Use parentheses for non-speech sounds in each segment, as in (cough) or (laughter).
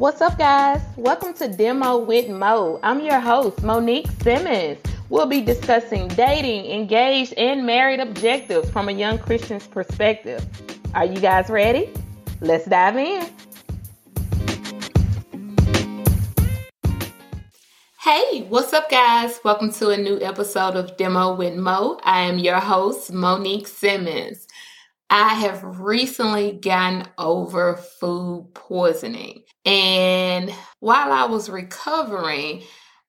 What's up, guys? Welcome to Demo with Mo. I'm your host, Monique Simmons. We'll be discussing dating, engaged, and married objectives from a young Christian's perspective. Are you guys ready? Let's dive in. Hey, what's up, guys? Welcome to a new episode of Demo with Mo. I am your host, Monique Simmons. I have recently gotten over food poisoning. And while I was recovering,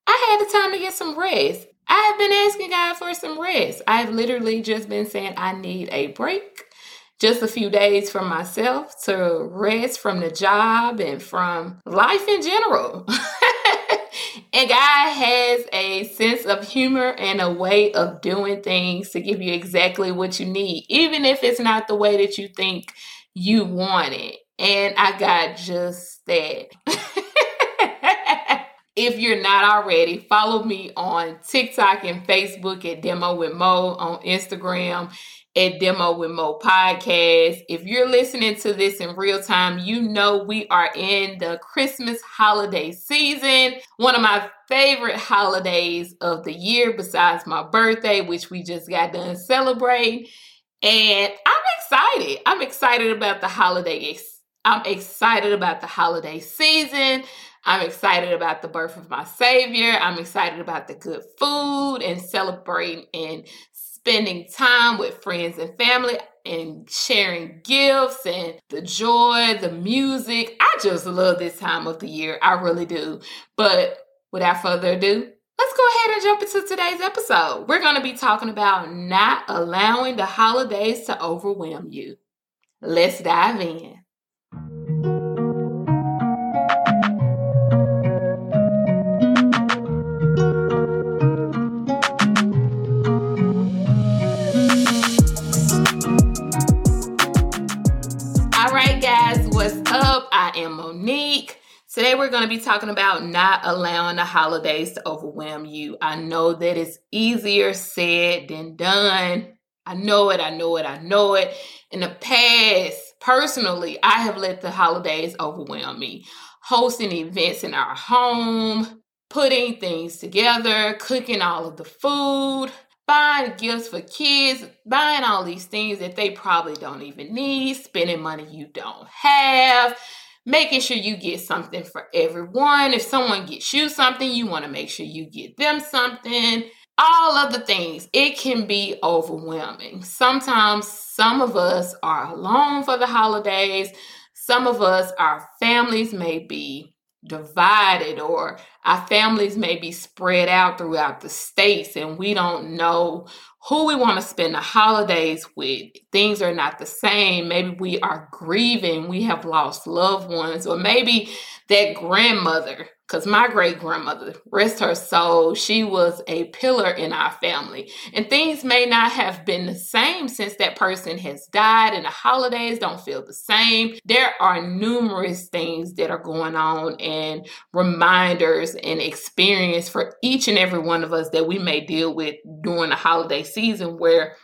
I had the time to get some rest. I have been asking God for some rest. I've literally just been saying I need a break, just a few days for myself to rest from the job and from life in general. (laughs) And God has a sense of humor and a way of doing things to give you exactly what you need, even if it's not the way that you think you want it. And I got just that. (laughs) if you're not already, follow me on TikTok and Facebook at Demo with Mo, on Instagram at Demo with Mo podcast. If you're listening to this in real time, you know we are in the Christmas holiday season. One of my favorite holidays of the year, besides my birthday, which we just got done celebrating. And I'm excited. I'm excited about the holidays. I'm excited about the holiday season. I'm excited about the birth of my Savior. I'm excited about the good food and celebrating and spending time with friends and family and sharing gifts and the joy, the music. I just love this time of the year. I really do. But without further ado, let's go ahead and jump into today's episode. We're going to be talking about not allowing the holidays to overwhelm you. Let's dive in. Today, we're going to be talking about not allowing the holidays to overwhelm you. I know that it's easier said than done. I know it, I know it, I know it. In the past, personally, I have let the holidays overwhelm me. Hosting events in our home, putting things together, cooking all of the food, buying gifts for kids, buying all these things that they probably don't even need, spending money you don't have making sure you get something for everyone. If someone gets you something, you want to make sure you get them something. All of the things, it can be overwhelming. Sometimes some of us are alone for the holidays. Some of us, our families may be divided or our families may be spread out throughout the states and we don't know who we want to spend the holidays with. Things are not the same. Maybe we are grieving, we have lost loved ones, or maybe that grandmother because my great grandmother, rest her soul, she was a pillar in our family. And things may not have been the same since that person has died, and the holidays don't feel the same. There are numerous things that are going on, and reminders and experience for each and every one of us that we may deal with during the holiday season where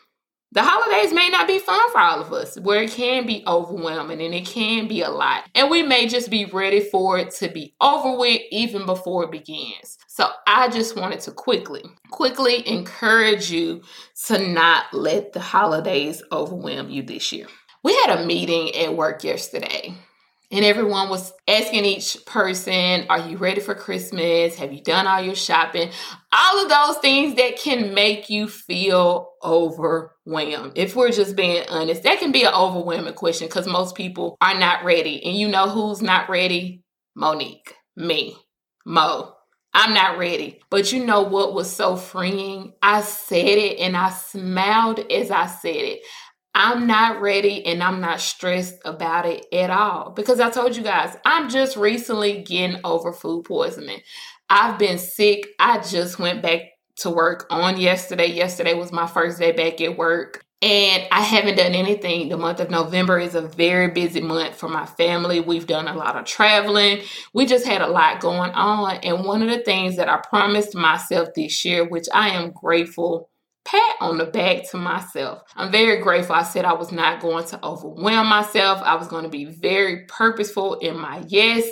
the holidays may not be fun for all of us, where it can be overwhelming and it can be a lot. And we may just be ready for it to be over with even before it begins. So I just wanted to quickly, quickly encourage you to not let the holidays overwhelm you this year. We had a meeting at work yesterday and everyone was asking each person, Are you ready for Christmas? Have you done all your shopping? All of those things that can make you feel overwhelmed. If we're just being honest, that can be an overwhelming question because most people are not ready. And you know who's not ready? Monique, me, Mo. I'm not ready. But you know what was so freeing? I said it and I smiled as I said it. I'm not ready and I'm not stressed about it at all because I told you guys, I'm just recently getting over food poisoning. I've been sick. I just went back to work on yesterday. Yesterday was my first day back at work. And I haven't done anything. The month of November is a very busy month for my family. We've done a lot of traveling. We just had a lot going on. And one of the things that I promised myself this year, which I am grateful pat on the back to myself. I'm very grateful. I said I was not going to overwhelm myself. I was going to be very purposeful in my yes.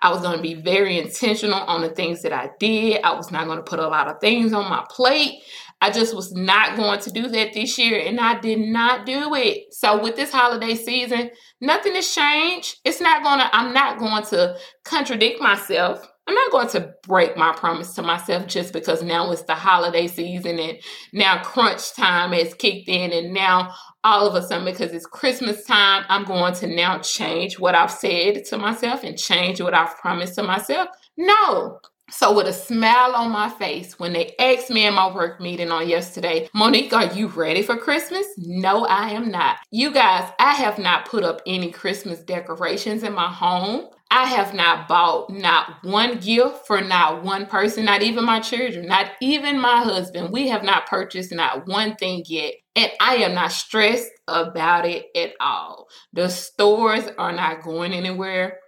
I was going to be very intentional on the things that I did. I was not going to put a lot of things on my plate. I just was not going to do that this year, and I did not do it. So, with this holiday season, nothing has changed. It's not going to, I'm not going to contradict myself. I'm not going to break my promise to myself just because now it's the holiday season and now crunch time has kicked in, and now all of a sudden, because it's Christmas time, I'm going to now change what I've said to myself and change what I've promised to myself. No, so, with a smile on my face, when they asked me in my work meeting on yesterday, Monique, are you ready for Christmas? No, I am not. You guys, I have not put up any Christmas decorations in my home. I have not bought not one gift for not one person, not even my children, not even my husband. We have not purchased not one thing yet. And I am not stressed about it at all. The stores are not going anywhere.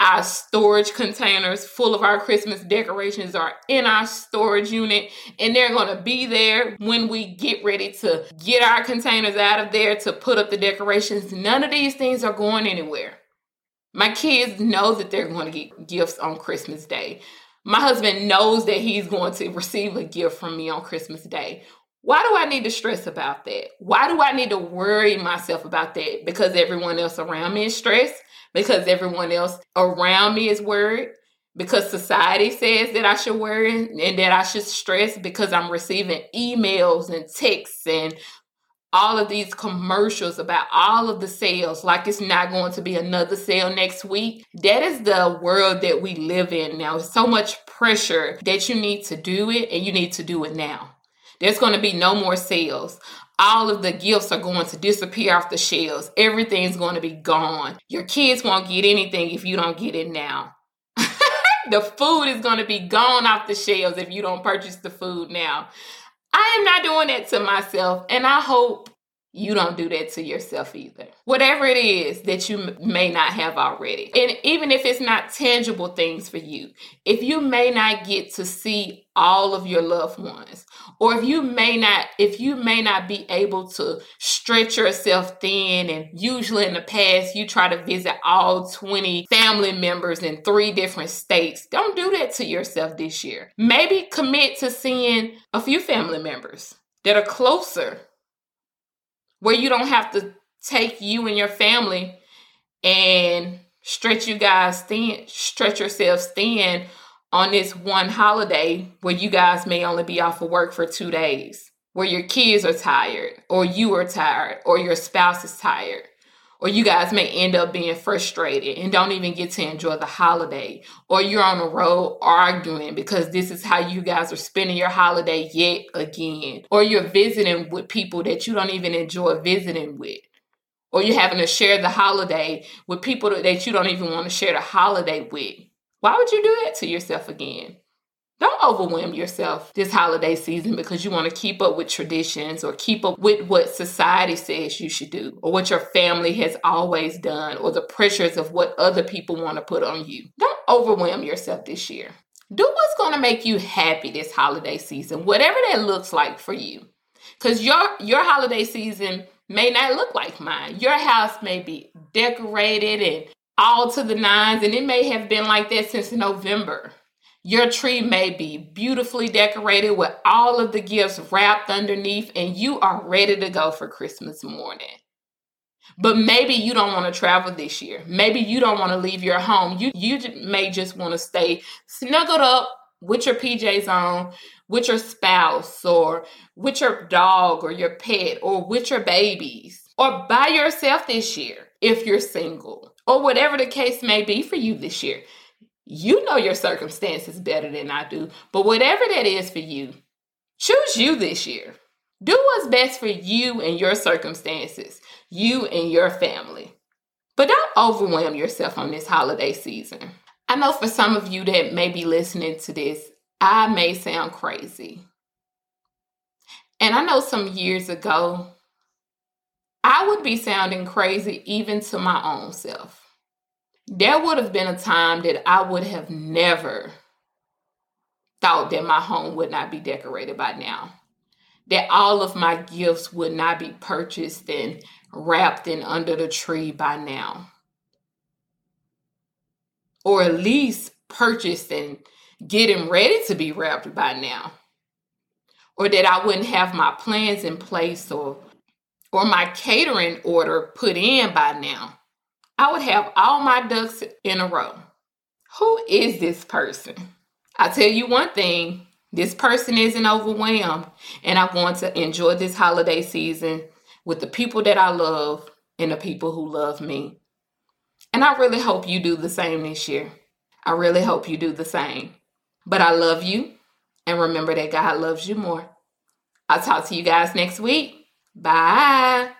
Our storage containers full of our Christmas decorations are in our storage unit, and they're going to be there when we get ready to get our containers out of there to put up the decorations. None of these things are going anywhere. My kids know that they're going to get gifts on Christmas Day. My husband knows that he's going to receive a gift from me on Christmas Day. Why do I need to stress about that? Why do I need to worry myself about that? Because everyone else around me is stressed? because everyone else around me is worried because society says that I should worry and that I should stress because I'm receiving emails and texts and all of these commercials about all of the sales like it's not going to be another sale next week. That is the world that we live in now. so much pressure that you need to do it and you need to do it now. There's going to be no more sales all of the gifts are going to disappear off the shelves. Everything's going to be gone. Your kids won't get anything if you don't get it now. (laughs) the food is going to be gone off the shelves if you don't purchase the food now. I am not doing that to myself, and I hope you don't do that to yourself either. Whatever it is that you may not have already. And even if it's not tangible things for you, if you may not get to see all of your loved ones, or if you may not if you may not be able to stretch yourself thin and usually in the past you try to visit all 20 family members in three different states, don't do that to yourself this year. Maybe commit to seeing a few family members that are closer where you don't have to take you and your family and stretch you guys thin, stretch yourselves thin on this one holiday where you guys may only be off of work for two days, where your kids are tired, or you are tired, or your spouse is tired, or you guys may end up being frustrated and don't even get to enjoy the holiday, or you're on the road arguing because this is how you guys are spending your holiday yet again, or you're visiting with people that you don't even enjoy visiting with. Or you're having to share the holiday with people that you don't even want to share the holiday with. Why would you do that to yourself again? Don't overwhelm yourself this holiday season because you want to keep up with traditions or keep up with what society says you should do or what your family has always done or the pressures of what other people want to put on you. Don't overwhelm yourself this year. Do what's going to make you happy this holiday season, whatever that looks like for you. Cuz your your holiday season may not look like mine. Your house may be decorated and all to the nines and it may have been like that since November your tree may be beautifully decorated with all of the gifts wrapped underneath, and you are ready to go for Christmas morning. But maybe you don't want to travel this year. Maybe you don't want to leave your home. You you may just want to stay snuggled up with your PJs on, with your spouse, or with your dog, or your pet, or with your babies, or by yourself this year if you're single, or whatever the case may be for you this year. You know your circumstances better than I do, but whatever that is for you, choose you this year. Do what's best for you and your circumstances, you and your family. But don't overwhelm yourself on this holiday season. I know for some of you that may be listening to this, I may sound crazy. And I know some years ago, I would be sounding crazy even to my own self there would have been a time that I would have never thought that my home would not be decorated by now. That all of my gifts would not be purchased and wrapped and under the tree by now. or at least purchased and getting ready to be wrapped by now. Or that I wouldn't have my plans in place or or my catering order put in by now. I would have all my ducks in a row. Who is this person? I tell you one thing, this person isn't overwhelmed, and I want to enjoy this holiday season with the people that I love and the people who love me. And I really hope you do the same this year. I really hope you do the same. But I love you, and remember that God loves you more. I'll talk to you guys next week. Bye.